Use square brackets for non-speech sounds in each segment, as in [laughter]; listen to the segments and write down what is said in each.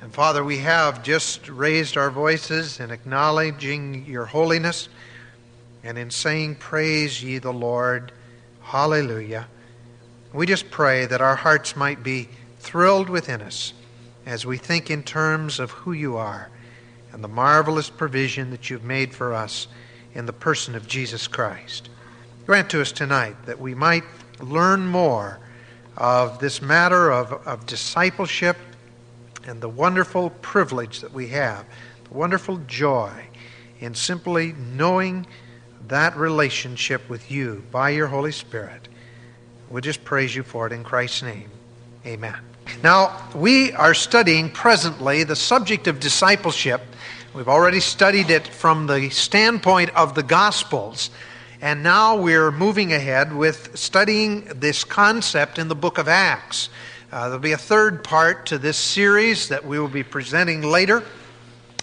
And Father, we have just raised our voices in acknowledging your holiness and in saying, Praise ye the Lord. Hallelujah. We just pray that our hearts might be thrilled within us as we think in terms of who you are and the marvelous provision that you've made for us in the person of Jesus Christ. Grant to us tonight that we might learn more of this matter of, of discipleship and the wonderful privilege that we have, the wonderful joy in simply knowing that relationship with you by your Holy Spirit. We just praise you for it in Christ's name. Amen. Now, we are studying presently the subject of discipleship. We've already studied it from the standpoint of the Gospels. And now we're moving ahead with studying this concept in the book of Acts. Uh, there'll be a third part to this series that we will be presenting later,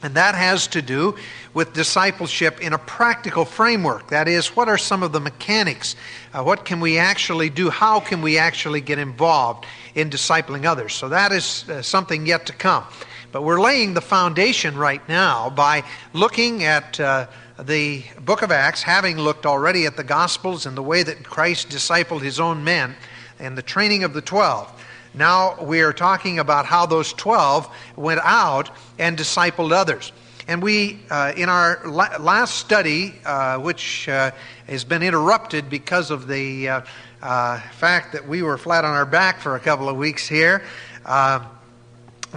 and that has to do with discipleship in a practical framework. That is, what are some of the mechanics? Uh, what can we actually do? How can we actually get involved in discipling others? So that is uh, something yet to come. But we're laying the foundation right now by looking at uh, the book of Acts, having looked already at the Gospels and the way that Christ discipled his own men and the training of the twelve. Now we are talking about how those 12 went out and discipled others. And we, uh, in our la- last study, uh, which uh, has been interrupted because of the uh, uh, fact that we were flat on our back for a couple of weeks here, uh,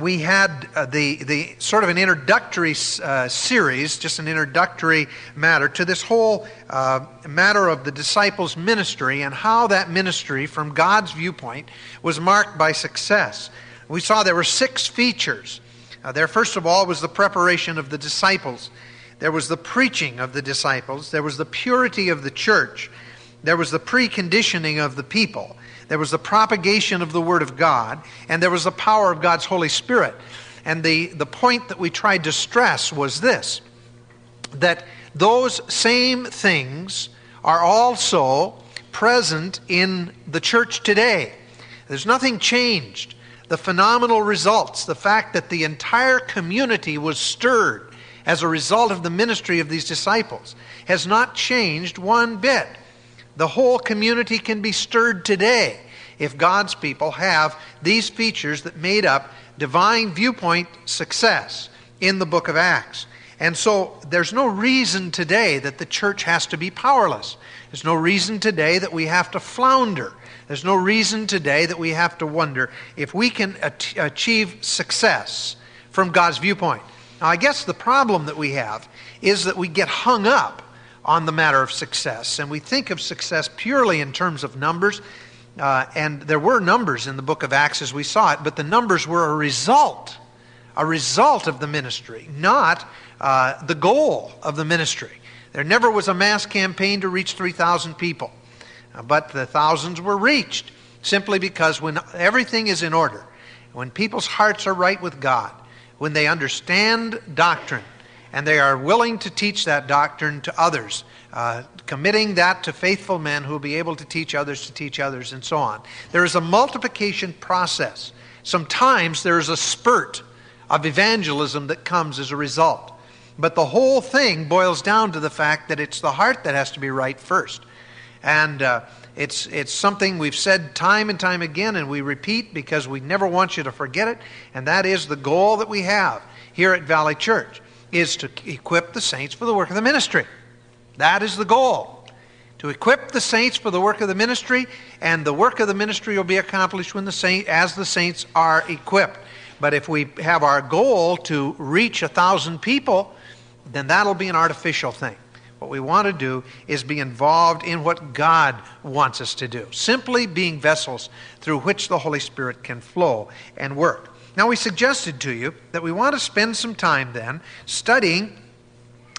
we had uh, the, the sort of an introductory uh, series, just an introductory matter to this whole uh, matter of the disciples' ministry and how that ministry, from God's viewpoint, was marked by success. We saw there were six features. Uh, there, first of all, was the preparation of the disciples, there was the preaching of the disciples, there was the purity of the church, there was the preconditioning of the people. There was the propagation of the Word of God, and there was the power of God's Holy Spirit. And the, the point that we tried to stress was this that those same things are also present in the church today. There's nothing changed. The phenomenal results, the fact that the entire community was stirred as a result of the ministry of these disciples, has not changed one bit. The whole community can be stirred today if God's people have these features that made up divine viewpoint success in the book of Acts. And so there's no reason today that the church has to be powerless. There's no reason today that we have to flounder. There's no reason today that we have to wonder if we can achieve success from God's viewpoint. Now, I guess the problem that we have is that we get hung up on the matter of success. And we think of success purely in terms of numbers. Uh, and there were numbers in the book of Acts as we saw it, but the numbers were a result, a result of the ministry, not uh, the goal of the ministry. There never was a mass campaign to reach 3,000 people, uh, but the thousands were reached simply because when everything is in order, when people's hearts are right with God, when they understand doctrine, and they are willing to teach that doctrine to others, uh, committing that to faithful men who will be able to teach others to teach others, and so on. There is a multiplication process. Sometimes there is a spurt of evangelism that comes as a result. But the whole thing boils down to the fact that it's the heart that has to be right first. And uh, it's, it's something we've said time and time again, and we repeat because we never want you to forget it. And that is the goal that we have here at Valley Church is to equip the saints for the work of the ministry. That is the goal. To equip the saints for the work of the ministry, and the work of the ministry will be accomplished when the saint, as the saints are equipped. But if we have our goal to reach a thousand people, then that'll be an artificial thing. What we want to do is be involved in what God wants us to do, simply being vessels through which the Holy Spirit can flow and work. Now, we suggested to you that we want to spend some time then studying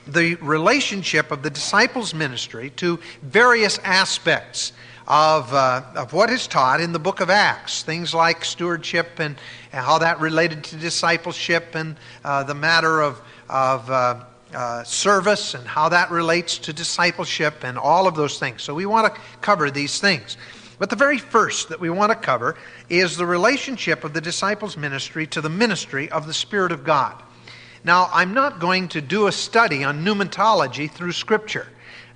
the relationship of the disciples' ministry to various aspects of, uh, of what is taught in the book of Acts. Things like stewardship and, and how that related to discipleship and uh, the matter of, of uh, uh service and how that relates to discipleship and all of those things. So we want to cover these things. But the very first that we want to cover is the relationship of the disciples' ministry to the ministry of the Spirit of God. Now, I'm not going to do a study on pneumatology through Scripture.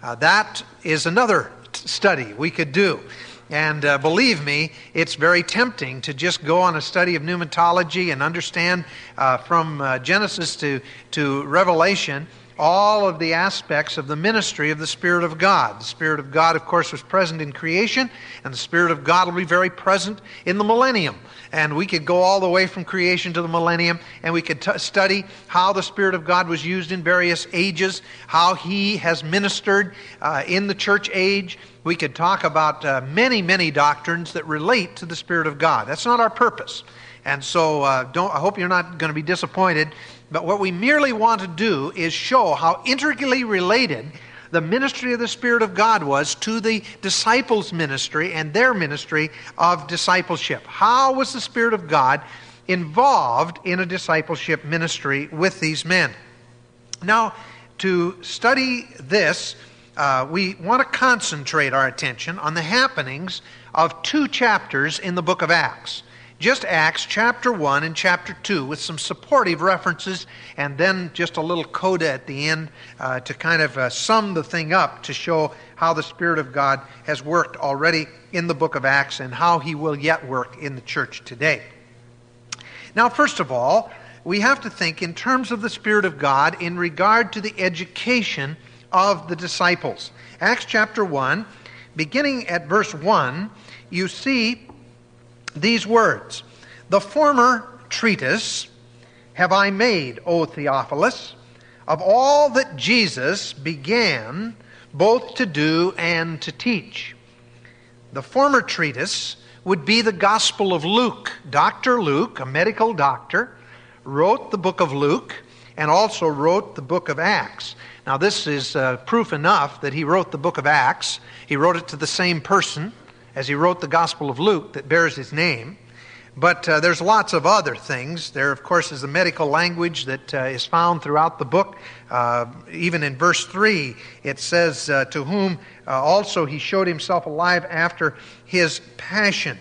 Uh, that is another t- study we could do. And uh, believe me, it's very tempting to just go on a study of pneumatology and understand uh, from uh, Genesis to, to Revelation all of the aspects of the ministry of the Spirit of God. The Spirit of God, of course, was present in creation, and the Spirit of God will be very present in the millennium. And we could go all the way from creation to the millennium, and we could t- study how the Spirit of God was used in various ages, how He has ministered uh, in the church age. We could talk about uh, many, many doctrines that relate to the Spirit of God. That's not our purpose. And so uh, don't, I hope you're not going to be disappointed but what we merely want to do is show how intricately related the ministry of the Spirit of God was to the disciples' ministry and their ministry of discipleship. How was the Spirit of God involved in a discipleship ministry with these men? Now, to study this, uh, we want to concentrate our attention on the happenings of two chapters in the book of Acts just Acts chapter 1 and chapter 2 with some supportive references and then just a little coda at the end uh, to kind of uh, sum the thing up to show how the Spirit of God has worked already in the book of Acts and how he will yet work in the church today. Now, first of all, we have to think in terms of the Spirit of God in regard to the education of the disciples. Acts chapter 1, beginning at verse 1, you see these words The former treatise have I made, O Theophilus, of all that Jesus began both to do and to teach. The former treatise would be the Gospel of Luke. Dr. Luke, a medical doctor, wrote the book of Luke and also wrote the book of Acts. Now, this is uh, proof enough that he wrote the book of Acts. He wrote it to the same person as he wrote the Gospel of Luke that bears his name. But uh, there's lots of other things. There, of course, is the medical language that uh, is found throughout the book. Uh, even in verse 3, it says, uh, To whom uh, also he showed himself alive after his passion.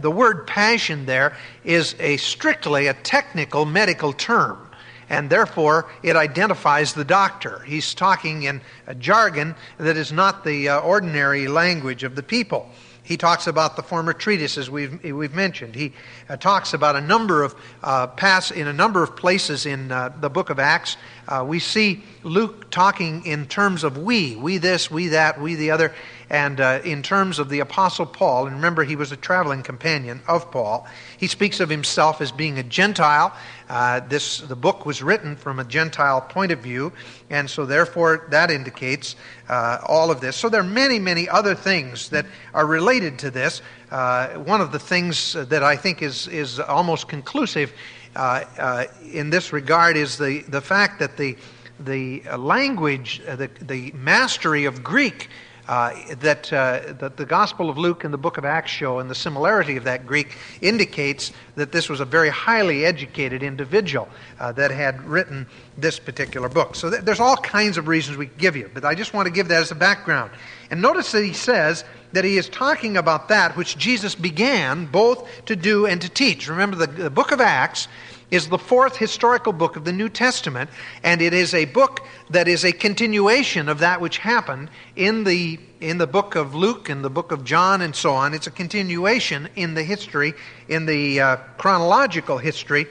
The word passion there is a strictly a technical medical term and therefore it identifies the doctor. He's talking in a jargon that is not the uh, ordinary language of the people. He talks about the former treatises we've, we've mentioned. He uh, talks about a number of uh, pass in a number of places in uh, the book of Acts. Uh, we see Luke talking in terms of we, we this, we that, we the other, and uh, in terms of the apostle Paul. And remember, he was a traveling companion of Paul. He speaks of himself as being a Gentile. Uh, this the book was written from a Gentile point of view, and so therefore that indicates uh, all of this. So there are many, many other things that are related to this. Uh, one of the things that I think is is almost conclusive uh, uh, in this regard is the the fact that the the language, the, the mastery of Greek uh, that, uh, that the Gospel of Luke and the book of Acts show, and the similarity of that Greek indicates that this was a very highly educated individual uh, that had written this particular book. So th- there's all kinds of reasons we give you, but I just want to give that as a background. And notice that he says that he is talking about that which Jesus began both to do and to teach. Remember, the, the book of Acts is the fourth historical book of the New Testament, and it is a book that is a continuation of that which happened in the, in the book of Luke and the book of John and so on. It's a continuation in the history, in the uh, chronological history.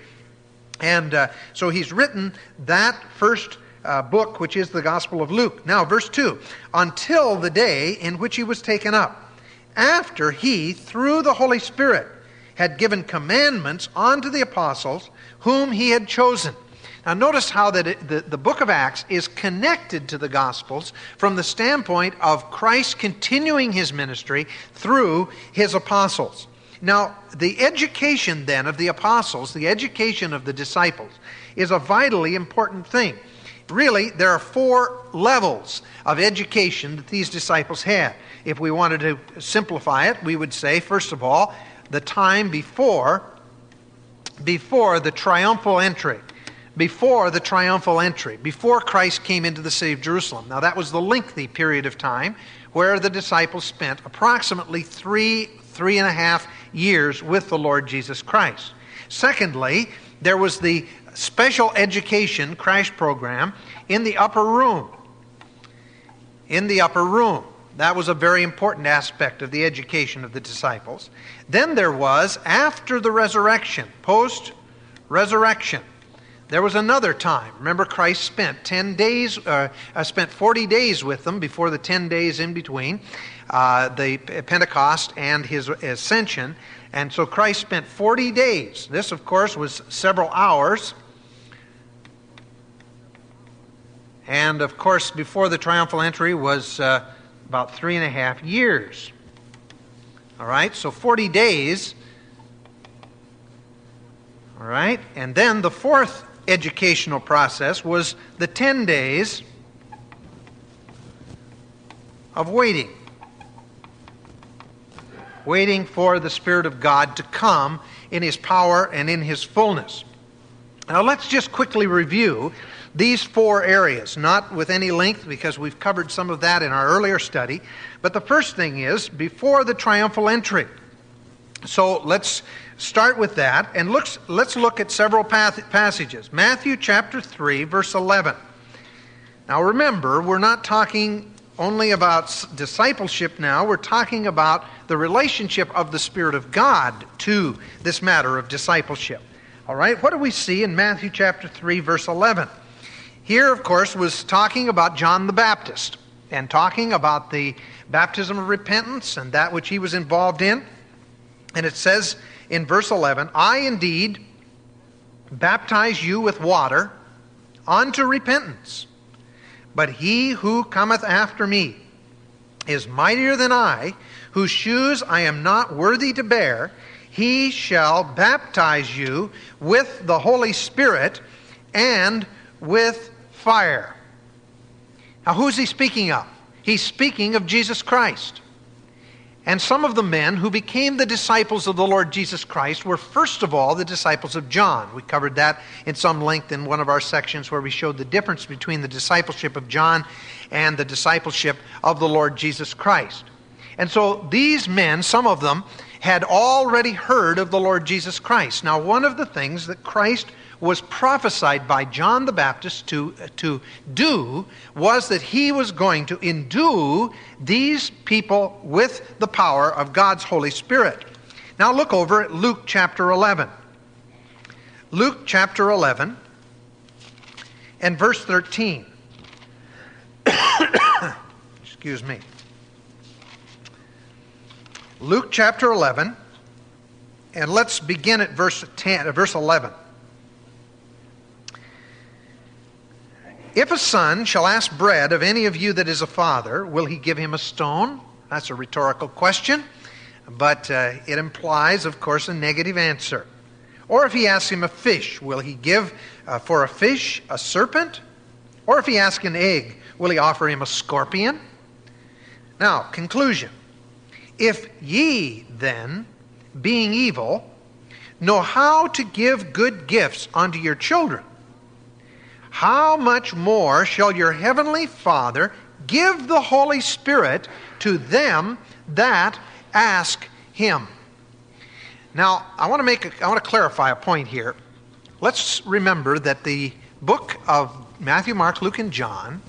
And uh, so he's written that first uh, book, which is the Gospel of Luke. Now, verse 2 until the day in which he was taken up, after he, through the Holy Spirit, had given commandments unto the apostles whom he had chosen. Now, notice how that it, the, the book of Acts is connected to the Gospels from the standpoint of Christ continuing his ministry through his apostles. Now, the education then of the apostles, the education of the disciples, is a vitally important thing. Really, there are four levels of education that these disciples had. If we wanted to simplify it, we would say, first of all, the time before before the triumphal entry. Before the triumphal entry, before Christ came into the city of Jerusalem. Now, that was the lengthy period of time where the disciples spent approximately three, three and a half years with the Lord Jesus Christ. Secondly, there was the special education crash program in the upper room. In the upper room. That was a very important aspect of the education of the disciples. Then there was, after the resurrection, post resurrection, there was another time. Remember, Christ spent 10 days, uh, uh, spent 40 days with them before the 10 days in between uh, the Pentecost and his ascension. And so Christ spent 40 days. This, of course, was several hours. And, of course, before the triumphal entry was uh, about three and a half years. All right, so 40 days. All right, and then the fourth educational process was the 10 days of waiting. Waiting for the Spirit of God to come in His power and in His fullness. Now, let's just quickly review these four areas, not with any length because we've covered some of that in our earlier study. But the first thing is before the triumphal entry. So let's start with that and looks, let's look at several passages. Matthew chapter 3, verse 11. Now remember, we're not talking only about discipleship now, we're talking about the relationship of the Spirit of God to this matter of discipleship. All right, what do we see in Matthew chapter 3, verse 11? Here, of course, was talking about John the Baptist and talking about the baptism of repentance and that which he was involved in. And it says in verse 11, I indeed baptize you with water unto repentance. But he who cometh after me is mightier than I, whose shoes I am not worthy to bear. He shall baptize you with the Holy Spirit and with fire. Now, who's he speaking of? He's speaking of Jesus Christ. And some of the men who became the disciples of the Lord Jesus Christ were, first of all, the disciples of John. We covered that in some length in one of our sections where we showed the difference between the discipleship of John and the discipleship of the Lord Jesus Christ. And so these men, some of them, had already heard of the Lord Jesus Christ. Now, one of the things that Christ was prophesied by John the Baptist to, to do was that he was going to endue these people with the power of God's Holy Spirit. Now look over at Luke chapter 11. Luke chapter 11 and verse 13. [coughs] Excuse me. Luke chapter 11, and let's begin at verse 10, verse 11. If a son shall ask bread of any of you that is a father, will he give him a stone? That's a rhetorical question, but uh, it implies, of course, a negative answer. Or if he asks him a fish, will he give uh, for a fish a serpent? Or if he asks an egg, will he offer him a scorpion? Now, conclusion. If ye then, being evil, know how to give good gifts unto your children, how much more shall your heavenly Father give the Holy Spirit to them that ask him? Now, I want to make a, I want to clarify a point here. Let's remember that the book of Matthew, Mark, Luke, and John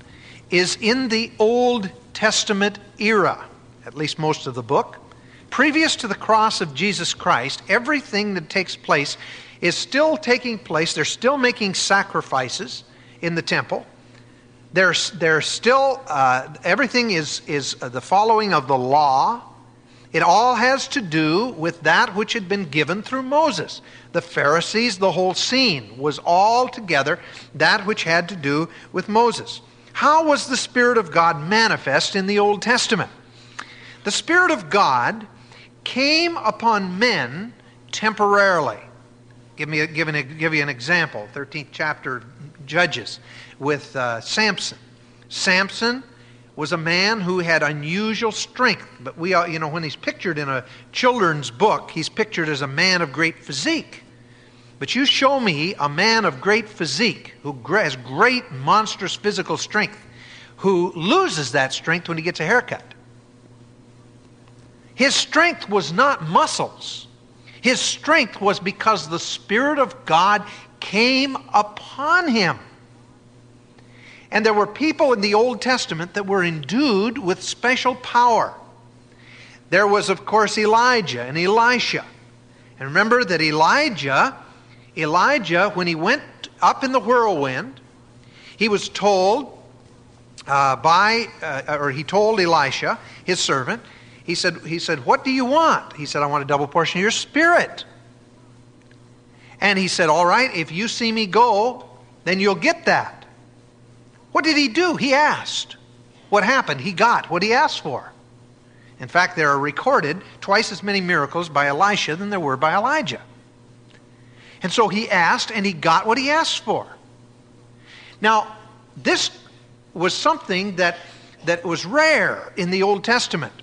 is in the Old Testament era, at least most of the book. Previous to the cross of Jesus Christ, everything that takes place is still taking place. They're still making sacrifices in the temple. There's, there's still, uh, everything is, is the following of the law. It all has to do with that which had been given through Moses. The Pharisees, the whole scene was all together that which had to do with Moses. How was the Spirit of God manifest in the Old Testament? The Spirit of God came upon men temporarily. Give, me a, give, an, give you an example. 13th chapter Judges with uh, Samson. Samson was a man who had unusual strength, but we, you know, when he's pictured in a children's book, he's pictured as a man of great physique. But you show me a man of great physique who has great, monstrous physical strength, who loses that strength when he gets a haircut. His strength was not muscles. His strength was because the Spirit of God came upon him. And there were people in the Old Testament that were endued with special power. There was, of course, Elijah and Elisha. And remember that Elijah, Elijah, when he went up in the whirlwind, he was told uh, by, uh, or he told Elisha, his servant, he said, he said, What do you want? He said, I want a double portion of your spirit. And he said, All right, if you see me go, then you'll get that. What did he do? He asked. What happened? He got what he asked for. In fact, there are recorded twice as many miracles by Elisha than there were by Elijah. And so he asked, and he got what he asked for. Now, this was something that, that was rare in the Old Testament.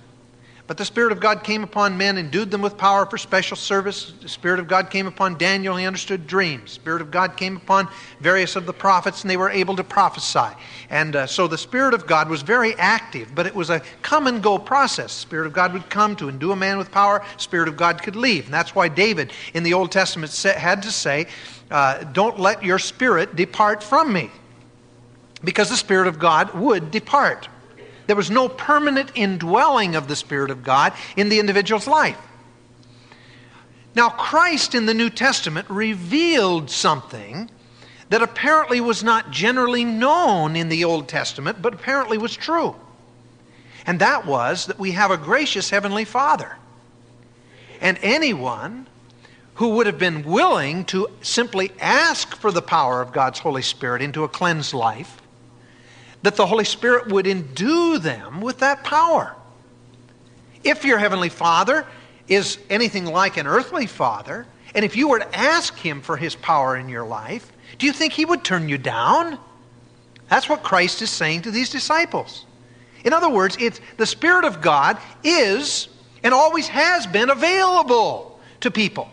But the Spirit of God came upon men, endued them with power for special service. The Spirit of God came upon Daniel, he understood dreams. The Spirit of God came upon various of the prophets, and they were able to prophesy. And uh, so the Spirit of God was very active, but it was a come and go process. Spirit of God would come to endue a man with power, Spirit of God could leave. And that's why David in the Old Testament had to say, uh, Don't let your spirit depart from me. Because the Spirit of God would depart. There was no permanent indwelling of the Spirit of God in the individual's life. Now, Christ in the New Testament revealed something that apparently was not generally known in the Old Testament, but apparently was true. And that was that we have a gracious Heavenly Father. And anyone who would have been willing to simply ask for the power of God's Holy Spirit into a cleansed life that the Holy Spirit would endue them with that power. If your Heavenly Father is anything like an earthly father, and if you were to ask Him for His power in your life, do you think He would turn you down? That's what Christ is saying to these disciples. In other words, it's, the Spirit of God is and always has been available to people,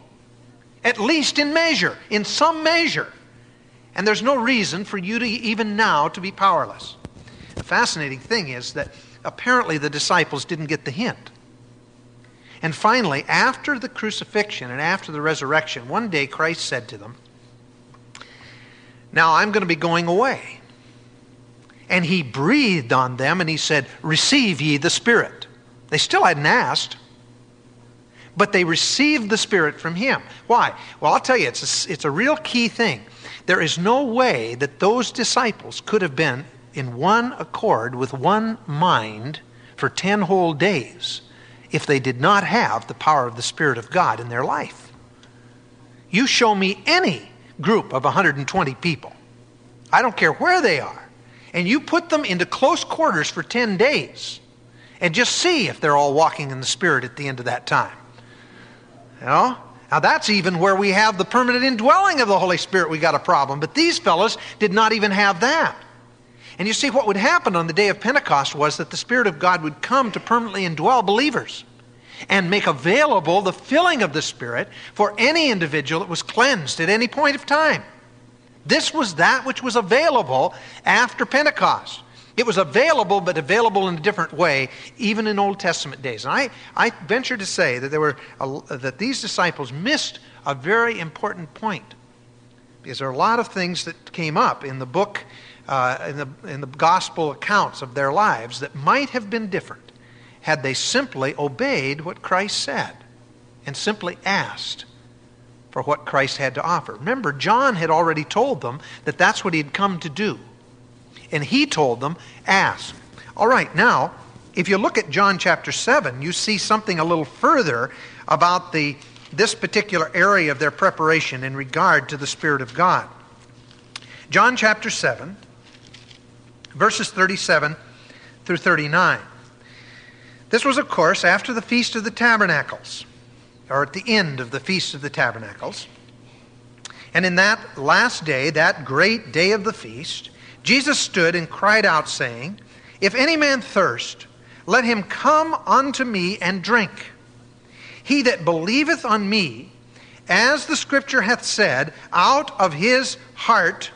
at least in measure, in some measure. And there's no reason for you to even now to be powerless. Fascinating thing is that apparently the disciples didn't get the hint. And finally, after the crucifixion and after the resurrection, one day Christ said to them, Now I'm going to be going away. And he breathed on them and he said, Receive ye the Spirit. They still hadn't asked, but they received the Spirit from him. Why? Well, I'll tell you, it's a, it's a real key thing. There is no way that those disciples could have been in one accord with one mind for 10 whole days if they did not have the power of the Spirit of God in their life. You show me any group of 120 people, I don't care where they are, and you put them into close quarters for 10 days and just see if they're all walking in the Spirit at the end of that time. You know? Now, that's even where we have the permanent indwelling of the Holy Spirit, we got a problem. But these fellows did not even have that. And you see, what would happen on the day of Pentecost was that the Spirit of God would come to permanently indwell believers and make available the filling of the Spirit for any individual that was cleansed at any point of time. This was that which was available after Pentecost. It was available, but available in a different way, even in Old Testament days. And I, I venture to say that, there were a, that these disciples missed a very important point. Because there are a lot of things that came up in the book uh, in, the, in the gospel accounts of their lives that might have been different had they simply obeyed what Christ said and simply asked for what Christ had to offer. Remember, John had already told them that that's what he had come to do. And he told them, ask. All right, now, if you look at John chapter 7, you see something a little further about the, this particular area of their preparation in regard to the Spirit of God. John chapter 7 verses 37 through 39. This was, of course, after the Feast of the Tabernacles, or at the end of the Feast of the Tabernacles. And in that last day, that great day of the feast, Jesus stood and cried out, saying, If any man thirst, let him come unto me and drink. He that believeth on me, as the Scripture hath said, out of his heart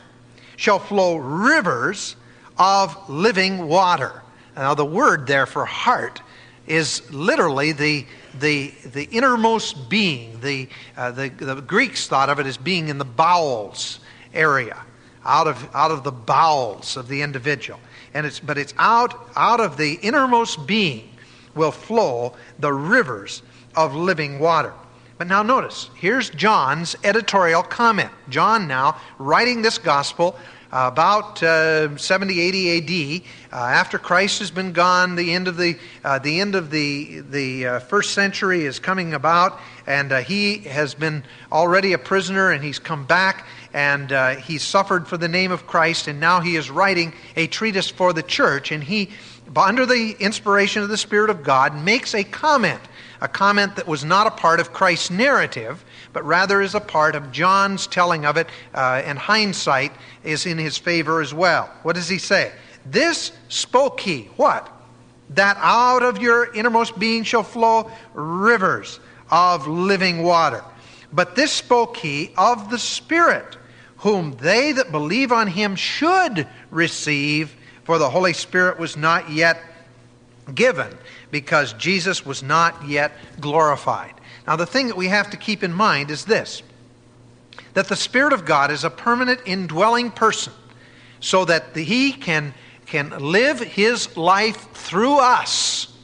shall flow rivers of living water. Now, the word there for heart is literally the, the, the innermost being. The, uh, the, the Greeks thought of it as being in the bowels area, out of, out of the bowels of the individual. And it's, but it's out, out of the innermost being will flow the rivers of living water. But now notice, here's John's editorial comment. John now writing this gospel about uh, 70, 80 AD, uh, after Christ has been gone, the end of the, uh, the, end of the, the uh, first century is coming about, and uh, he has been already a prisoner, and he's come back, and he's suffered for the name of Christ, and now he is writing a treatise for the church, and he, under the inspiration of the Spirit of God, makes a comment a comment that was not a part of Christ's narrative, but rather is a part of John's telling of it, uh, and hindsight is in his favor as well. What does he say? This spoke he, what? That out of your innermost being shall flow rivers of living water. But this spoke he of the Spirit, whom they that believe on him should receive, for the Holy Spirit was not yet given because Jesus was not yet glorified. Now, the thing that we have to keep in mind is this that the Spirit of God is a permanent indwelling person so that the, He can, can live His life through us.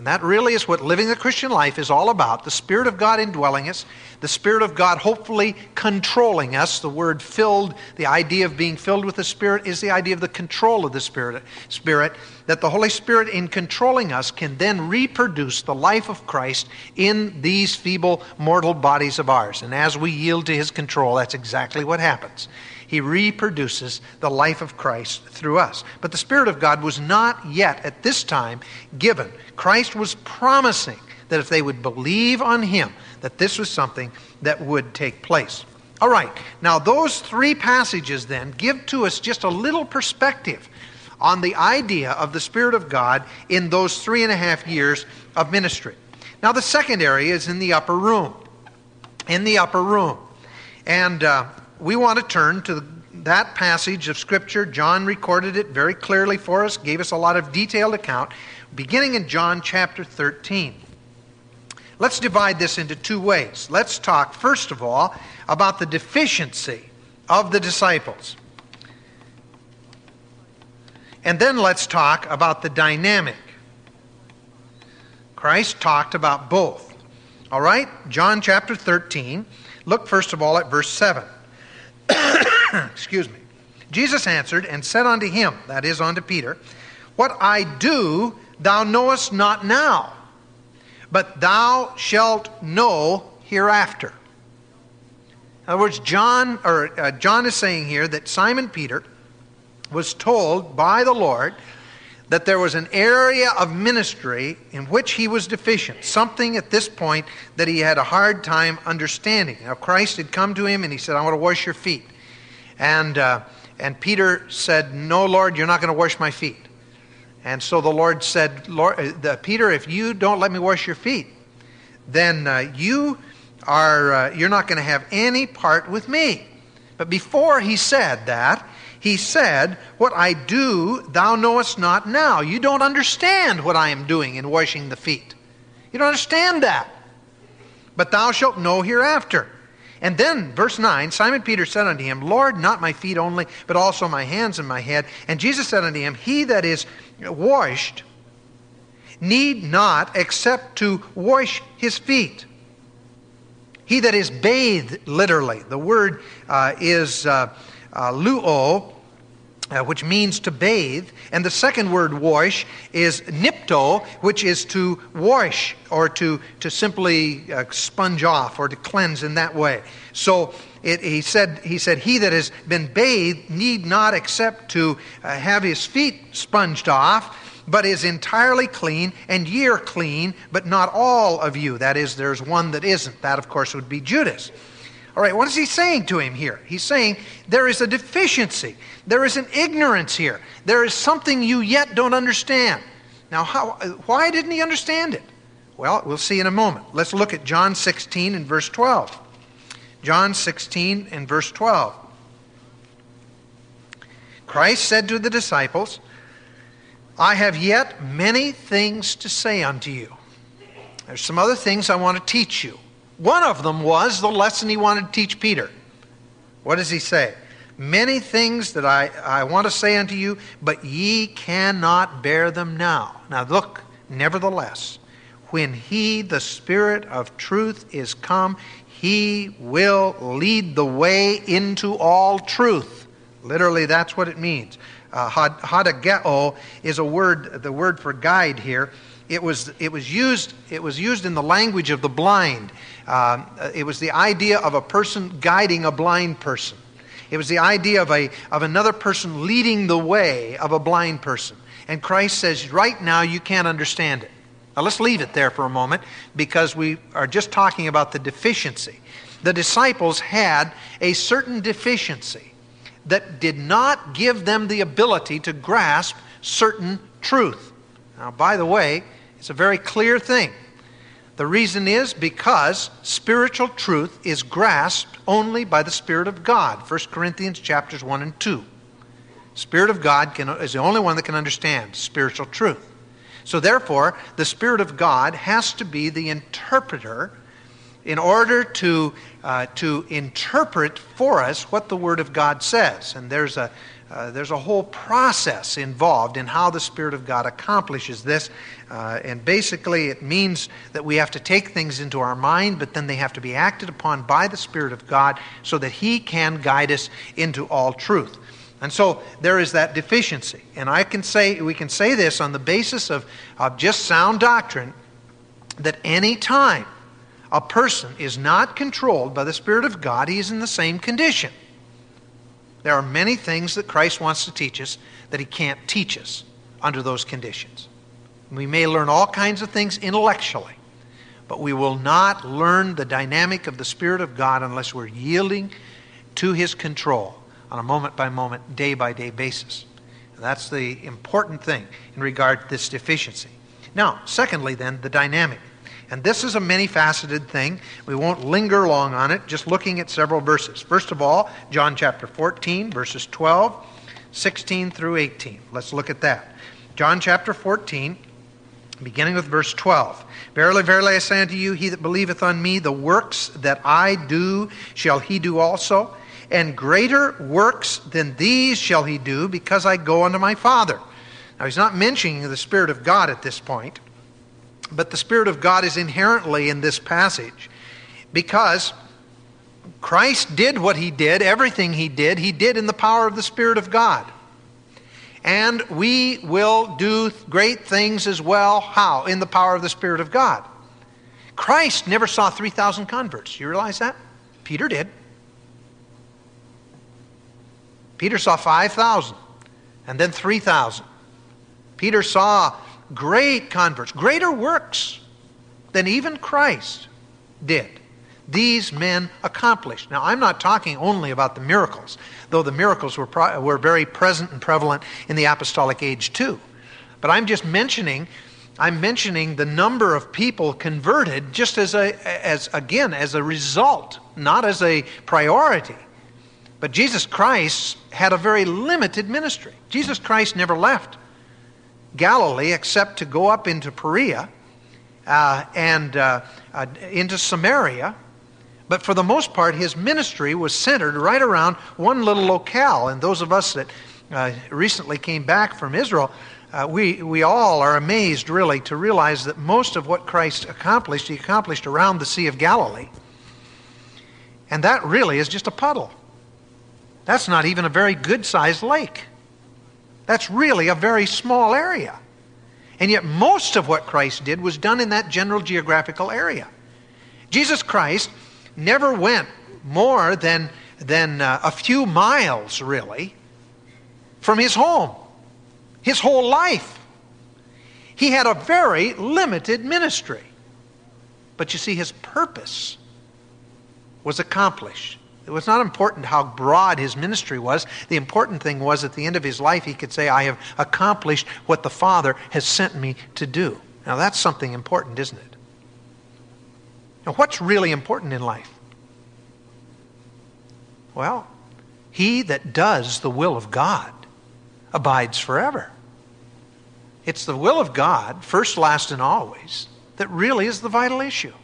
And that really is what living the Christian life is all about the Spirit of God indwelling us, the Spirit of God hopefully controlling us. The word filled, the idea of being filled with the Spirit, is the idea of the control of the Spirit. Spirit that the Holy Spirit, in controlling us, can then reproduce the life of Christ in these feeble mortal bodies of ours. And as we yield to His control, that's exactly what happens. He reproduces the life of Christ through us. But the Spirit of God was not yet at this time given. Christ was promising that if they would believe on Him, that this was something that would take place. All right, now those three passages then give to us just a little perspective on the idea of the Spirit of God in those three and a half years of ministry. Now, the second area is in the upper room. In the upper room. And uh, we want to turn to that passage of Scripture. John recorded it very clearly for us, gave us a lot of detailed account, beginning in John chapter 13. Let's divide this into two ways. Let's talk, first of all, about the deficiency of the disciples. And then let's talk about the dynamic. Christ talked about both. All right? John chapter 13. Look first of all at verse 7. [coughs] Excuse me. Jesus answered and said unto him, that is, unto Peter, What I do thou knowest not now but thou shalt know hereafter. In other words, John, or uh, John is saying here that Simon Peter was told by the Lord that there was an area of ministry in which he was deficient, something at this point that he had a hard time understanding. Now, Christ had come to him and he said, I want to wash your feet. And, uh, and Peter said, No, Lord, you're not going to wash my feet. And so the Lord said, Lord, uh, Peter, if you don't let me wash your feet, then uh, you are uh, you're not going to have any part with me. But before he said that, he said, What I do, thou knowest not now. You don't understand what I am doing in washing the feet. You don't understand that. But thou shalt know hereafter. And then, verse 9 Simon Peter said unto him, Lord, not my feet only, but also my hands and my head. And Jesus said unto him, He that is washed need not except to wash his feet. He that is bathed, literally, the word uh, is uh, uh, luo, uh, which means to bathe. And the second word wash is nipto, which is to wash or to, to simply uh, sponge off or to cleanse in that way. So it, he, said, he said, He that has been bathed need not except to uh, have his feet sponged off, but is entirely clean, and ye are clean, but not all of you. That is, there's one that isn't. That, of course, would be Judas. All right, what is he saying to him here? He's saying there is a deficiency, there is an ignorance here, there is something you yet don't understand. Now, how, why didn't he understand it? Well, we'll see in a moment. Let's look at John 16 and verse 12. John 16 and verse 12. Christ said to the disciples, I have yet many things to say unto you. There's some other things I want to teach you. One of them was the lesson he wanted to teach Peter. What does he say? Many things that I, I want to say unto you, but ye cannot bear them now. Now look, nevertheless, when he, the Spirit of truth, is come, he will lead the way into all truth. Literally, that's what it means. Uh, hodegeo is a word, the word for guide here. It was, it was, used, it was used in the language of the blind. Uh, it was the idea of a person guiding a blind person. It was the idea of, a, of another person leading the way of a blind person. And Christ says, right now you can't understand it. Now let's leave it there for a moment because we are just talking about the deficiency. The disciples had a certain deficiency that did not give them the ability to grasp certain truth. Now, by the way, it's a very clear thing. The reason is because spiritual truth is grasped only by the Spirit of God. 1 Corinthians chapters 1 and 2. Spirit of God can, is the only one that can understand spiritual truth. So, therefore, the Spirit of God has to be the interpreter in order to, uh, to interpret for us what the Word of God says. And there's a, uh, there's a whole process involved in how the Spirit of God accomplishes this. Uh, and basically, it means that we have to take things into our mind, but then they have to be acted upon by the Spirit of God so that He can guide us into all truth. And so there is that deficiency. And I can say, we can say this on the basis of, of just sound doctrine that any time a person is not controlled by the Spirit of God, he is in the same condition. There are many things that Christ wants to teach us that he can't teach us under those conditions. We may learn all kinds of things intellectually, but we will not learn the dynamic of the Spirit of God unless we're yielding to his control on a moment by moment, day by day basis. And that's the important thing in regard to this deficiency. Now, secondly, then, the dynamic. And this is a many faceted thing. We won't linger long on it, just looking at several verses. First of all, John chapter 14, verses 12, 16 through 18. Let's look at that. John chapter 14, beginning with verse 12. Verily, verily, I say unto you, he that believeth on me, the works that I do shall he do also and greater works than these shall he do, because I go unto my Father. Now, he's not mentioning the Spirit of God at this point, but the Spirit of God is inherently in this passage because Christ did what he did, everything he did, he did in the power of the Spirit of God. And we will do great things as well. How? In the power of the Spirit of God. Christ never saw 3,000 converts. You realize that? Peter did. Peter saw 5,000 and then 3,000. Peter saw great converts, greater works than even Christ did. These men accomplished. Now, I'm not talking only about the miracles, though the miracles were, pro- were very present and prevalent in the apostolic age too. But I'm just mentioning I'm mentioning the number of people converted just as a as again as a result, not as a priority. But Jesus Christ had a very limited ministry. Jesus Christ never left Galilee except to go up into Perea uh, and uh, uh, into Samaria. But for the most part, his ministry was centered right around one little locale. And those of us that uh, recently came back from Israel, uh, we, we all are amazed, really, to realize that most of what Christ accomplished, he accomplished around the Sea of Galilee. And that really is just a puddle. That's not even a very good sized lake. That's really a very small area. And yet, most of what Christ did was done in that general geographical area. Jesus Christ never went more than, than uh, a few miles, really, from his home, his whole life. He had a very limited ministry. But you see, his purpose was accomplished. It was not important how broad his ministry was. The important thing was at the end of his life, he could say, I have accomplished what the Father has sent me to do. Now, that's something important, isn't it? Now, what's really important in life? Well, he that does the will of God abides forever. It's the will of God, first, last, and always, that really is the vital issue.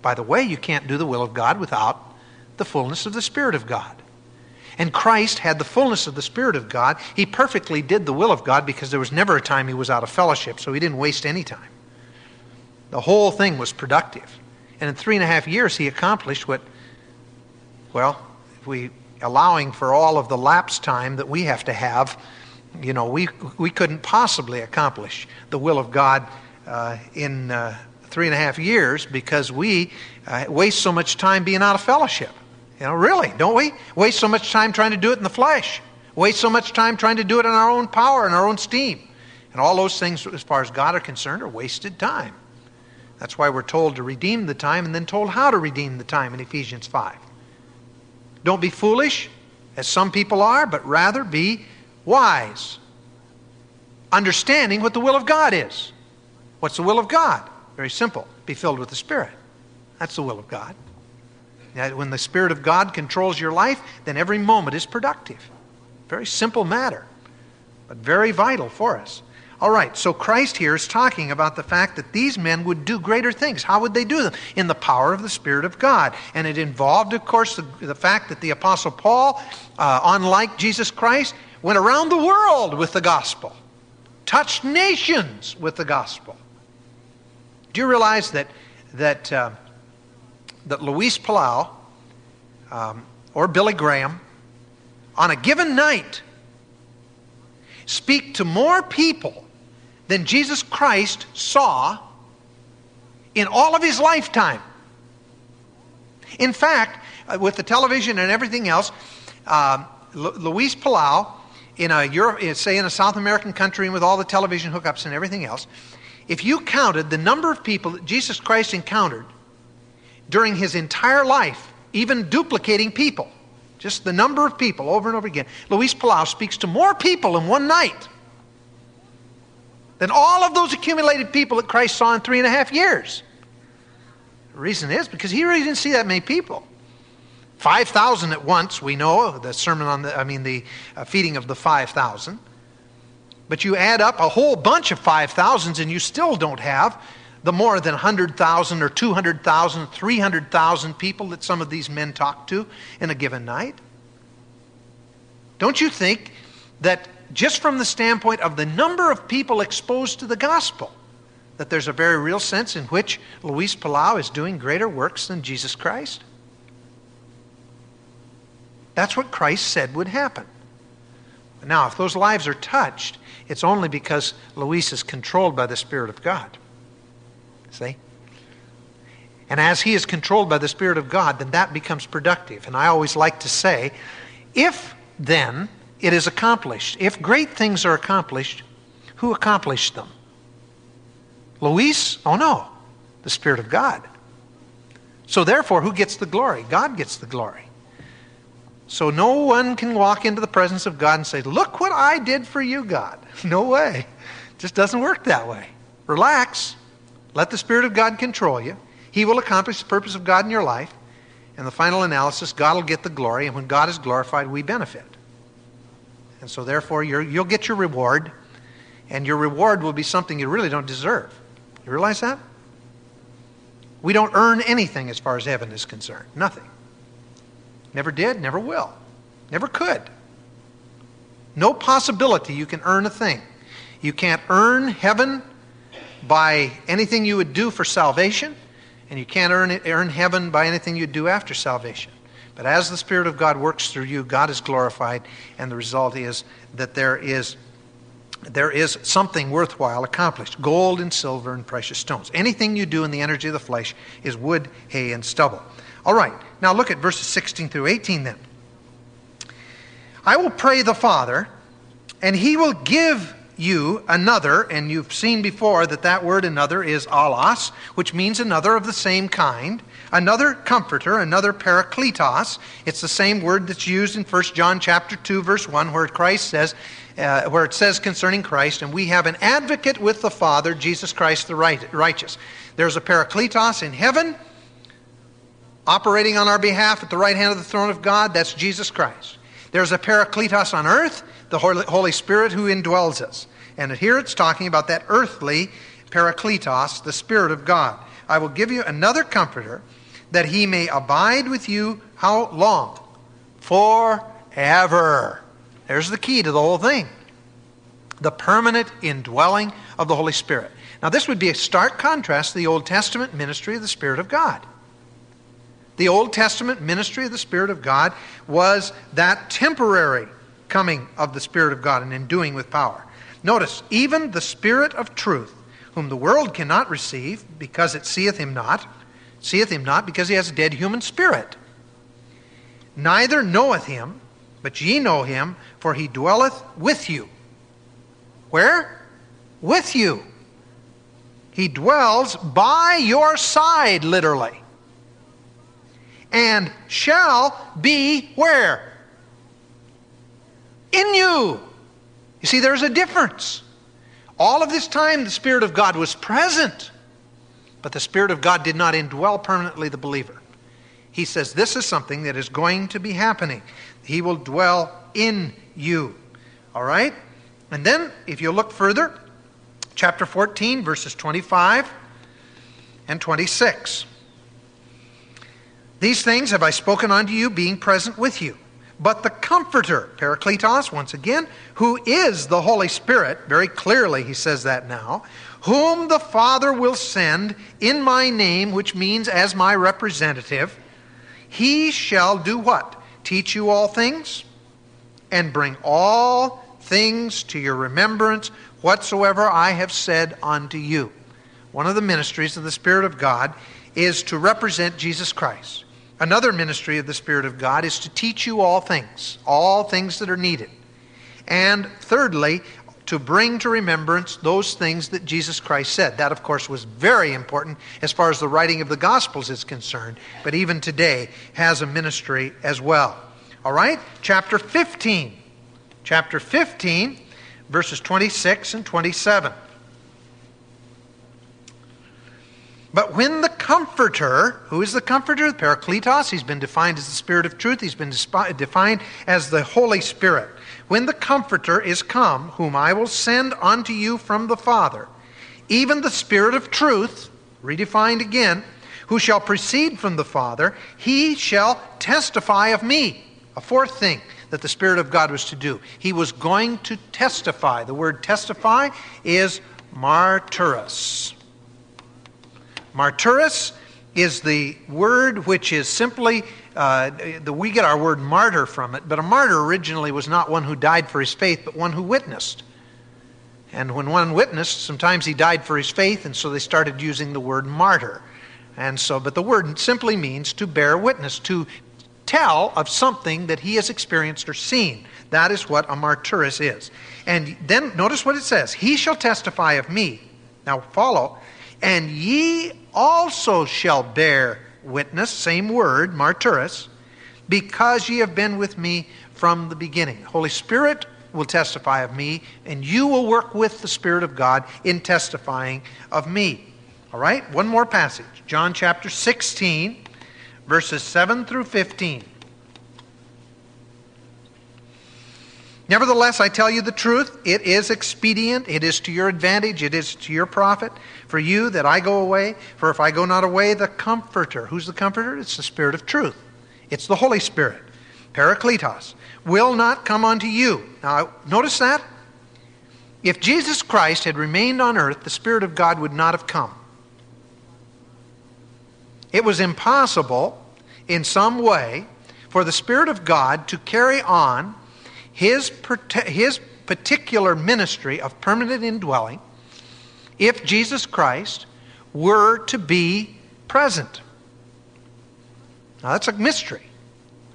By the way, you can't do the will of God without the fullness of the Spirit of God. And Christ had the fullness of the Spirit of God. He perfectly did the will of God because there was never a time he was out of fellowship, so he didn't waste any time. The whole thing was productive. And in three and a half years, he accomplished what, well, if we allowing for all of the lapse time that we have to have, you know, we, we couldn't possibly accomplish the will of God uh, in uh, three and a half years because we uh, waste so much time being out of fellowship. You know, really, don't we? Waste so much time trying to do it in the flesh. Waste so much time trying to do it in our own power and our own steam. And all those things, as far as God are concerned, are wasted time. That's why we're told to redeem the time and then told how to redeem the time in Ephesians 5. Don't be foolish, as some people are, but rather be wise. Understanding what the will of God is. What's the will of God? Very simple. Be filled with the Spirit. That's the will of God. When the Spirit of God controls your life, then every moment is productive. Very simple matter, but very vital for us. All right, so Christ here is talking about the fact that these men would do greater things. How would they do them? In the power of the Spirit of God. And it involved, of course, the, the fact that the Apostle Paul, uh, unlike Jesus Christ, went around the world with the gospel, touched nations with the gospel. Do you realize that, that uh, that Luis Palau um, or Billy Graham, on a given night, speak to more people than Jesus Christ saw in all of his lifetime. In fact, uh, with the television and everything else, uh, Luis Palau, in a Europe, say in a South American country, and with all the television hookups and everything else, if you counted the number of people that Jesus Christ encountered during his entire life, even duplicating people. Just the number of people over and over again. Luis Palau speaks to more people in one night than all of those accumulated people that Christ saw in three and a half years. The reason is because he really didn't see that many people. 5,000 at once, we know, the sermon on the, I mean, the uh, feeding of the 5,000. But you add up a whole bunch of 5,000s and you still don't have the more than 100,000 or 200,000, 300,000 people that some of these men talk to in a given night? Don't you think that just from the standpoint of the number of people exposed to the gospel, that there's a very real sense in which Luis Palau is doing greater works than Jesus Christ? That's what Christ said would happen. Now, if those lives are touched, it's only because Luis is controlled by the Spirit of God. See? And as he is controlled by the Spirit of God, then that becomes productive. And I always like to say, if then it is accomplished, if great things are accomplished, who accomplished them? Luis? Oh no, the Spirit of God. So therefore, who gets the glory? God gets the glory. So no one can walk into the presence of God and say, Look what I did for you, God. [laughs] No way. It just doesn't work that way. Relax. Let the Spirit of God control you. He will accomplish the purpose of God in your life. And the final analysis, God will get the glory. And when God is glorified, we benefit. And so, therefore, you will get your reward. And your reward will be something you really don't deserve. You realize that? We don't earn anything as far as heaven is concerned. Nothing. Never did, never will. Never could. No possibility you can earn a thing. You can't earn heaven by anything you would do for salvation, and you can't earn, earn heaven by anything you do after salvation. But as the Spirit of God works through you, God is glorified, and the result is that there is, there is something worthwhile accomplished gold and silver and precious stones. Anything you do in the energy of the flesh is wood, hay, and stubble. All right, now look at verses 16 through 18 then. I will pray the Father, and he will give you another, and you've seen before that that word another is allos, which means another of the same kind, another comforter, another parakletos. It's the same word that's used in 1 John chapter 2 verse 1 where Christ says uh, where it says concerning Christ, and we have an advocate with the Father, Jesus Christ the righteous. There's a parakletos in heaven operating on our behalf at the right hand of the throne of God, that's Jesus Christ. There's a parakletos on earth the Holy Spirit who indwells us. And here it's talking about that earthly parakletos, the Spirit of God. I will give you another comforter that he may abide with you how long? Forever. There's the key to the whole thing. The permanent indwelling of the Holy Spirit. Now, this would be a stark contrast to the Old Testament ministry of the Spirit of God. The Old Testament ministry of the Spirit of God was that temporary coming of the Spirit of God and enduing with power. Notice, even the Spirit of truth, whom the world cannot receive because it seeth him not, seeth him not because he has a dead human spirit. Neither knoweth him, but ye know him, for he dwelleth with you. Where? With you. He dwells by your side, literally. And shall be where? In you. You see, there's a difference. All of this time, the Spirit of God was present, but the Spirit of God did not indwell permanently the believer. He says this is something that is going to be happening. He will dwell in you. All right? And then, if you look further, chapter 14, verses 25 and 26. These things have I spoken unto you, being present with you. But the Comforter, Parakletos, once again, who is the Holy Spirit, very clearly he says that now, whom the Father will send in my name, which means as my representative, he shall do what? Teach you all things and bring all things to your remembrance whatsoever I have said unto you. One of the ministries of the Spirit of God is to represent Jesus Christ. Another ministry of the Spirit of God is to teach you all things, all things that are needed. And thirdly, to bring to remembrance those things that Jesus Christ said. That, of course, was very important as far as the writing of the Gospels is concerned, but even today has a ministry as well. All right? Chapter 15. Chapter 15 verses 26 and 27. But when the Comforter, who is the Comforter? The Parakletos, he's been defined as the Spirit of truth, he's been defined as the Holy Spirit. When the Comforter is come, whom I will send unto you from the Father, even the Spirit of truth, redefined again, who shall proceed from the Father, he shall testify of me. A fourth thing that the Spirit of God was to do. He was going to testify. The word testify is martyrus. Martyrus is the word which is simply, uh, the, we get our word martyr from it, but a martyr originally was not one who died for his faith, but one who witnessed. And when one witnessed, sometimes he died for his faith, and so they started using the word martyr. And so, but the word simply means to bear witness, to tell of something that he has experienced or seen. That is what a martyrus is. And then notice what it says He shall testify of me. Now follow. And ye also shall bear witness, same word, martyrus, because ye have been with me from the beginning. Holy Spirit will testify of me, and you will work with the Spirit of God in testifying of me. All right, one more passage. John chapter 16 verses 7 through 15. Nevertheless, I tell you the truth, it is expedient, it is to your advantage, it is to your profit for you that I go away. For if I go not away, the Comforter, who's the Comforter? It's the Spirit of truth, it's the Holy Spirit, Parakletos, will not come unto you. Now, notice that? If Jesus Christ had remained on earth, the Spirit of God would not have come. It was impossible in some way for the Spirit of God to carry on his, his particular ministry of permanent indwelling if Jesus Christ were to be present. Now, that's a mystery.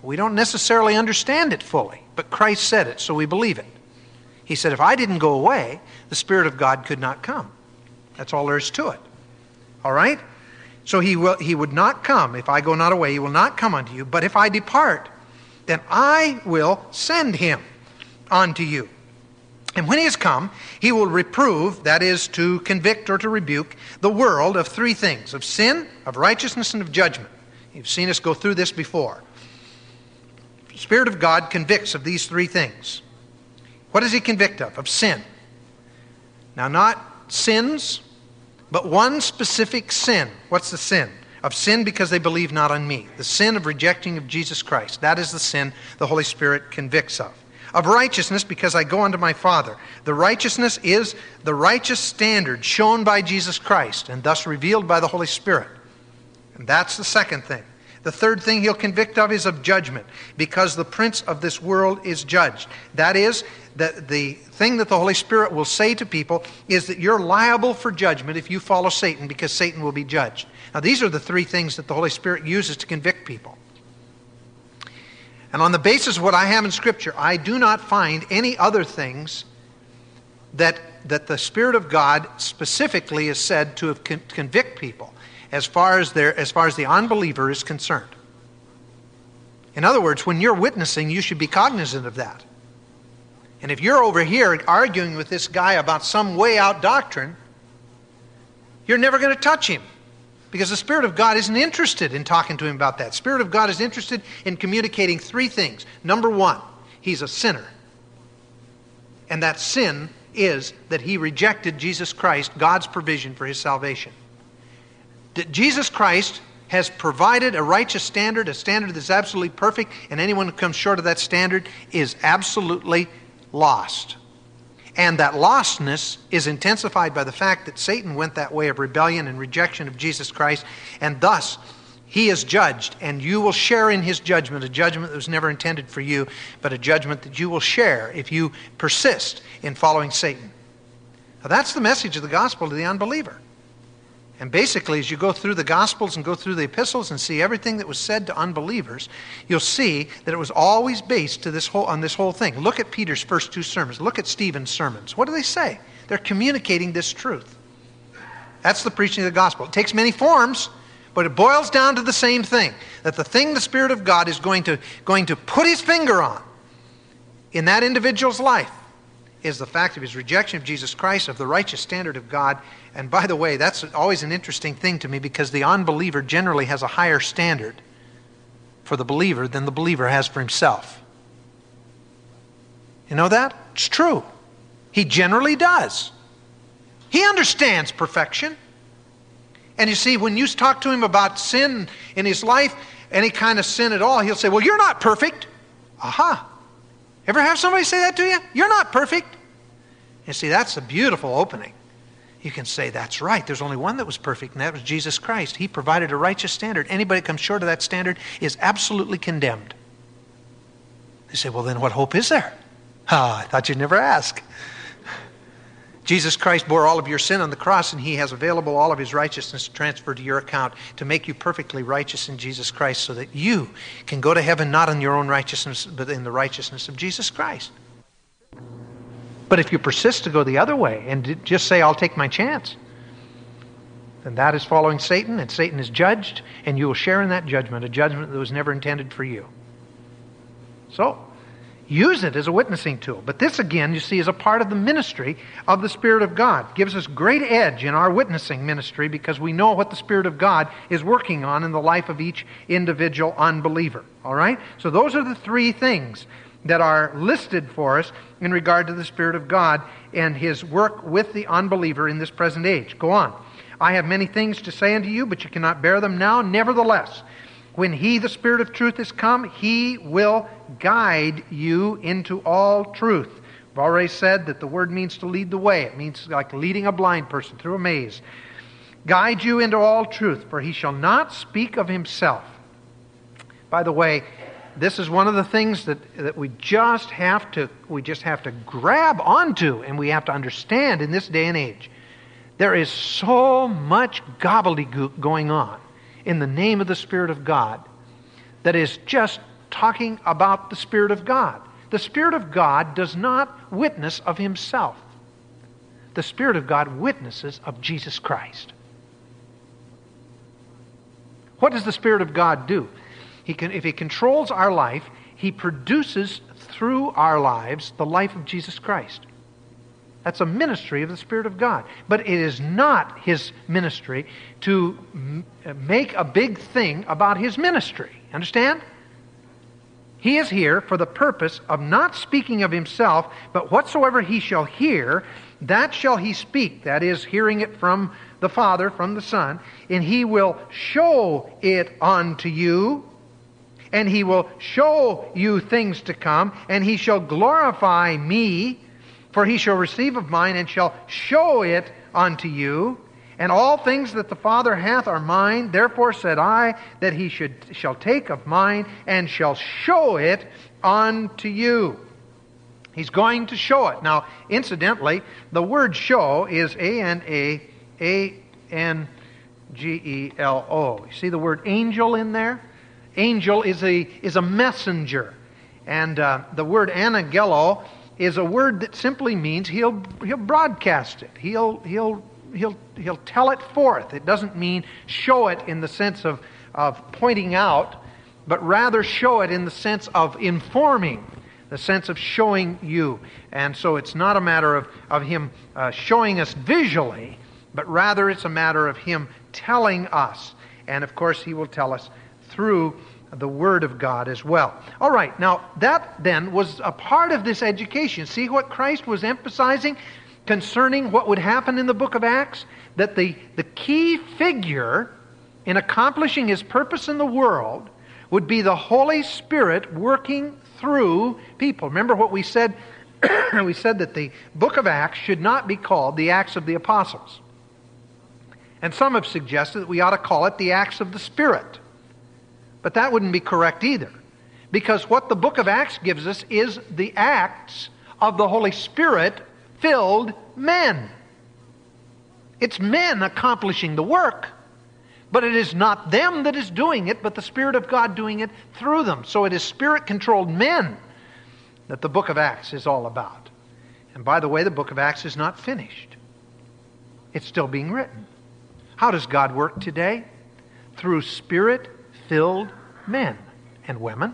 We don't necessarily understand it fully, but Christ said it, so we believe it. He said, If I didn't go away, the Spirit of God could not come. That's all there is to it. All right? So he, will, he would not come. If I go not away, he will not come unto you. But if I depart, then I will send him unto you. And when he has come, he will reprove, that is, to convict or to rebuke, the world of three things of sin, of righteousness, and of judgment. You've seen us go through this before. The Spirit of God convicts of these three things. What does he convict of? Of sin. Now, not sins, but one specific sin. What's the sin? Of sin because they believe not on me. The sin of rejecting of Jesus Christ. That is the sin the Holy Spirit convicts of. Of righteousness because I go unto my Father. The righteousness is the righteous standard shown by Jesus Christ and thus revealed by the Holy Spirit. And that's the second thing. The third thing he'll convict of is of judgment, because the prince of this world is judged. That is, that the thing that the Holy Spirit will say to people is that you're liable for judgment if you follow Satan, because Satan will be judged. Now, these are the three things that the Holy Spirit uses to convict people. And on the basis of what I have in Scripture, I do not find any other things that, that the Spirit of God specifically is said to have con- convict people as far as, their, as far as the unbeliever is concerned. In other words, when you're witnessing, you should be cognizant of that. And if you're over here arguing with this guy about some way out doctrine, you're never going to touch him because the Spirit of God isn't interested in talking to him about that. Spirit of God is interested in communicating three things. Number one, he's a sinner. And that sin is that he rejected Jesus Christ, God's provision for his salvation that Jesus Christ has provided a righteous standard, a standard that's absolutely perfect, and anyone who comes short of that standard is absolutely lost. And that lostness is intensified by the fact that Satan went that way of rebellion and rejection of Jesus Christ, and thus he is judged, and you will share in his judgment, a judgment that was never intended for you, but a judgment that you will share if you persist in following Satan. Now, that's the message of the gospel to the unbeliever. And basically, as you go through the Gospels and go through the epistles and see everything that was said to unbelievers, you'll see that it was always based to this whole, on this whole thing. Look at Peter's first two sermons. Look at Stephen's sermons. What do they say? They're communicating this truth. That's the preaching of the gospel. It takes many forms, but it boils down to the same thing that the thing the Spirit of God is going to, going to put his finger on in that individual's life is the fact of his rejection of Jesus Christ, of the righteous standard of God. And by the way, that's always an interesting thing to me because the unbeliever generally has a higher standard for the believer than the believer has for himself. You know that? It's true. He generally does. He understands perfection. And you see, when you talk to him about sin in his life, any kind of sin at all, he'll say, Well, you're not perfect. Aha. Ever have somebody say that to you? You're not perfect. You see, that's a beautiful opening. You can say, that's right. There's only one that was perfect, and that was Jesus Christ. He provided a righteous standard. Anybody that comes short of that standard is absolutely condemned. They say, well, then what hope is there? [laughs] Ah, I thought you'd never ask. Jesus Christ bore all of your sin on the cross, and He has available all of His righteousness transferred to your account to make you perfectly righteous in Jesus Christ so that you can go to heaven not in your own righteousness, but in the righteousness of Jesus Christ. But if you persist to go the other way and just say, I'll take my chance, then that is following Satan, and Satan is judged, and you will share in that judgment, a judgment that was never intended for you. So, use it as a witnessing tool. But this, again, you see, is a part of the ministry of the Spirit of God. gives us great edge in our witnessing ministry because we know what the Spirit of God is working on in the life of each individual unbeliever. All right? So those are the three things that are listed for us in regard to the Spirit of God and his work with the unbeliever in this present age. Go on. I have many things to say unto you, but you cannot bear them now. Nevertheless, when he, the Spirit of truth, is come, he will guide you into all truth. I've already said that the word means to lead the way, it means like leading a blind person through a maze. Guide you into all truth, for he shall not speak of himself. By the way, this is one of the things that, that we just have to we just have to grab onto and we have to understand in this day and age. There is so much gobbledygook going on in the name of the Spirit of God that is just talking about the Spirit of God. The Spirit of God does not witness of himself. The Spirit of God witnesses of Jesus Christ. What does the Spirit of God do? He can, if He controls our life, He produces through our lives the life of Jesus Christ. That's a ministry of the Spirit of God. But it is not his ministry to m- uh, make a big thing about his ministry. Understand? He is here for the purpose of not speaking of himself, but whatsoever he shall hear, that shall he speak. That is, hearing it from the Father, from the Son, and he will show it unto you, and he will show you things to come, and he shall glorify me, for he shall receive of mine, and shall show it unto you. And all things that the Father hath are mine. Therefore said I that he should, shall take of mine and shall show it unto you. He's going to show it. Now, incidentally, the word show is A N A A N G E L O. You see the word angel in there? Angel is a, is a messenger. And uh, the word anagelo is a word that simply means he'll, he'll broadcast it. He'll, he'll, he'll, he'll tell it forth. It doesn't mean show it in the sense of, of pointing out, but rather show it in the sense of informing the sense of showing you. And so it's not a matter of, of him uh, showing us visually, but rather it's a matter of him telling us. And of course, he will tell us through the Word of God as well. All right, now that then was a part of this education. See what Christ was emphasizing concerning what would happen in the book of Acts? That the, the key figure in accomplishing his purpose in the world would be the Holy Spirit working through people. Remember what we said? [coughs] we said that the book of Acts should not be called the Acts of the Apostles. And some have suggested that we ought to call it the Acts of the Spirit. But that wouldn't be correct either. Because what the book of Acts gives us is the acts of the Holy Spirit filled men. It's men accomplishing the work. But it is not them that is doing it, but the Spirit of God doing it through them. So it is Spirit controlled men that the book of Acts is all about. And by the way, the book of Acts is not finished, it's still being written. How does God work today? Through Spirit filled men and women.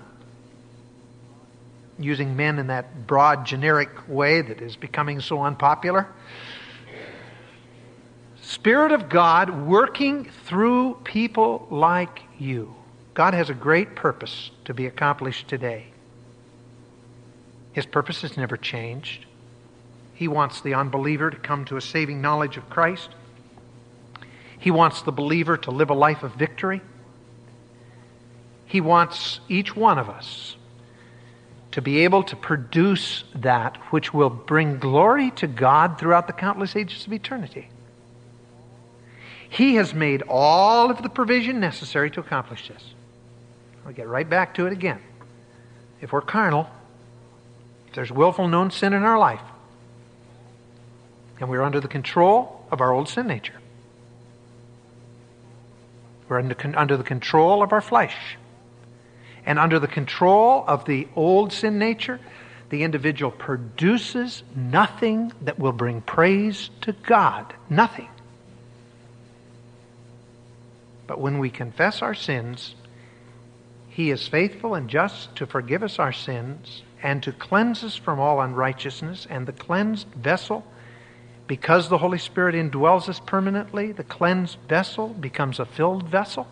Using men in that broad, generic way that is becoming so unpopular. Spirit of God working through people like you. God has a great purpose to be accomplished today. His purpose has never changed. He wants the unbeliever to come to a saving knowledge of Christ. He wants the believer to live a life of victory. He wants each one of us to be able to produce that which will bring glory to God throughout the countless ages of eternity. He has made all of the provision necessary to accomplish this. I'll get right back to it again. If we're carnal, if there's willful known sin in our life, and we're under the control of our old sin nature, we're under, under the control of our flesh, and under the control of the old sin nature, the individual produces nothing that will bring praise to God. Nothing. But when we confess our sins, He is faithful and just to forgive us our sins and to cleanse us from all unrighteousness. And the cleansed vessel, because the Holy Spirit indwells us permanently, the cleansed vessel becomes a filled vessel.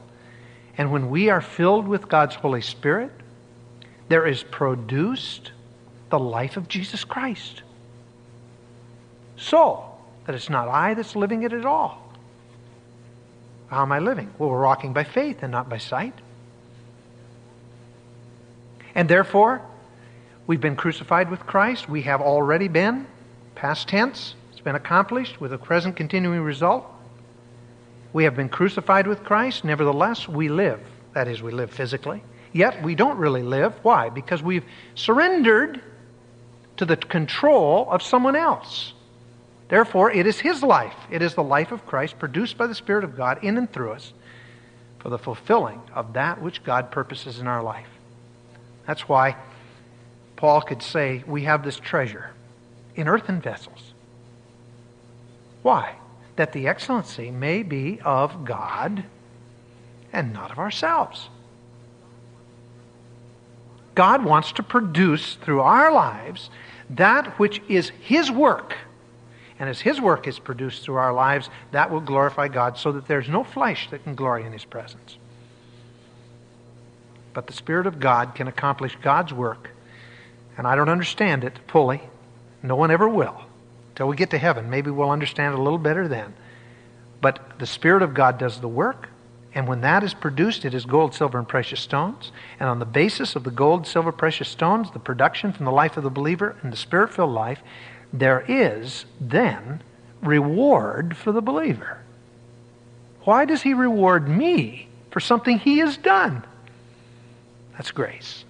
And when we are filled with God's Holy Spirit, there is produced the life of Jesus Christ. So that it's not I that's living it at all, how am I living? Well, we're walking by faith and not by sight. And therefore, we've been crucified with Christ. We have already been, past tense, it's been accomplished with a present continuing result. We have been crucified with Christ. Nevertheless, we live. That is, we live physically. Yet we don't really live. Why? Because we've surrendered to the control of someone else. Therefore, it is His life. It is the life of Christ produced by the Spirit of God in and through us for the fulfilling of that which God purposes in our life. That's why Paul could say, We have this treasure in earthen vessels. Why? That the excellency may be of God and not of ourselves. God wants to produce through our lives that which is His work and as His work is produced through our lives, that will glorify God so that there's no flesh that can glory in His presence. but the Spirit of God can accomplish God's work. And I don't understand it fully. No one ever will. Till we get to heaven, maybe we'll understand it a little better then. But the Spirit of God does the work, and when that is produced, it is gold, silver, and precious stones. And on the basis of the gold, silver, precious stones, the production from the life of the believer and the spirit filled life, there is then reward for the believer. Why does he reward me for something he has done? That's grace.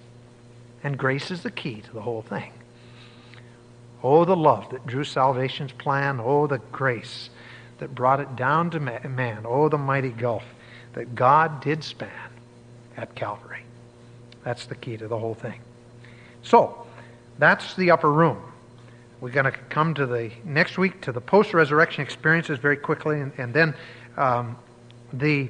And grace is the key to the whole thing. Oh, the love that drew salvation's plan. Oh, the grace that brought it down to man. Oh, the mighty gulf that God did span at Calvary. That's the key to the whole thing. So, that's the upper room. We're going to come to the next week to the post resurrection experiences very quickly, and, and then um, the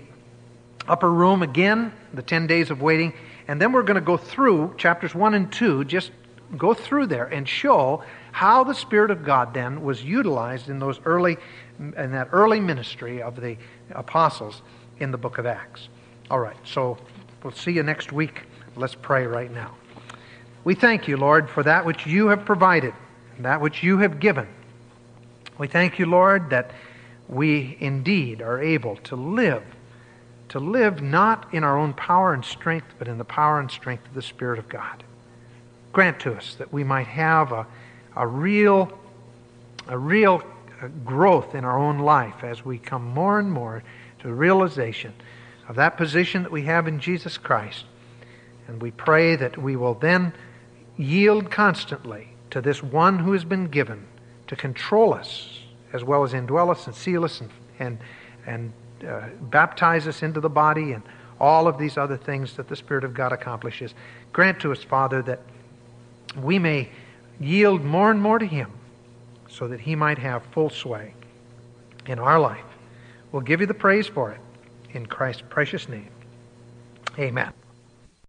upper room again, the 10 days of waiting, and then we're going to go through chapters 1 and 2, just go through there and show how the Spirit of God then was utilized in those early in that early ministry of the apostles in the book of Acts. All right, so we'll see you next week. Let's pray right now. We thank you, Lord, for that which you have provided, that which you have given. We thank you, Lord, that we indeed are able to live, to live not in our own power and strength, but in the power and strength of the Spirit of God. Grant to us that we might have a, a real, a real growth in our own life as we come more and more to the realization of that position that we have in Jesus Christ. And we pray that we will then yield constantly to this one who has been given to control us as well as indwell us and seal us and, and, and uh, baptize us into the body and all of these other things that the Spirit of God accomplishes. Grant to us, Father, that we may yield more and more to Him so that He might have full sway in our life. We'll give you the praise for it in Christ's precious name. Amen.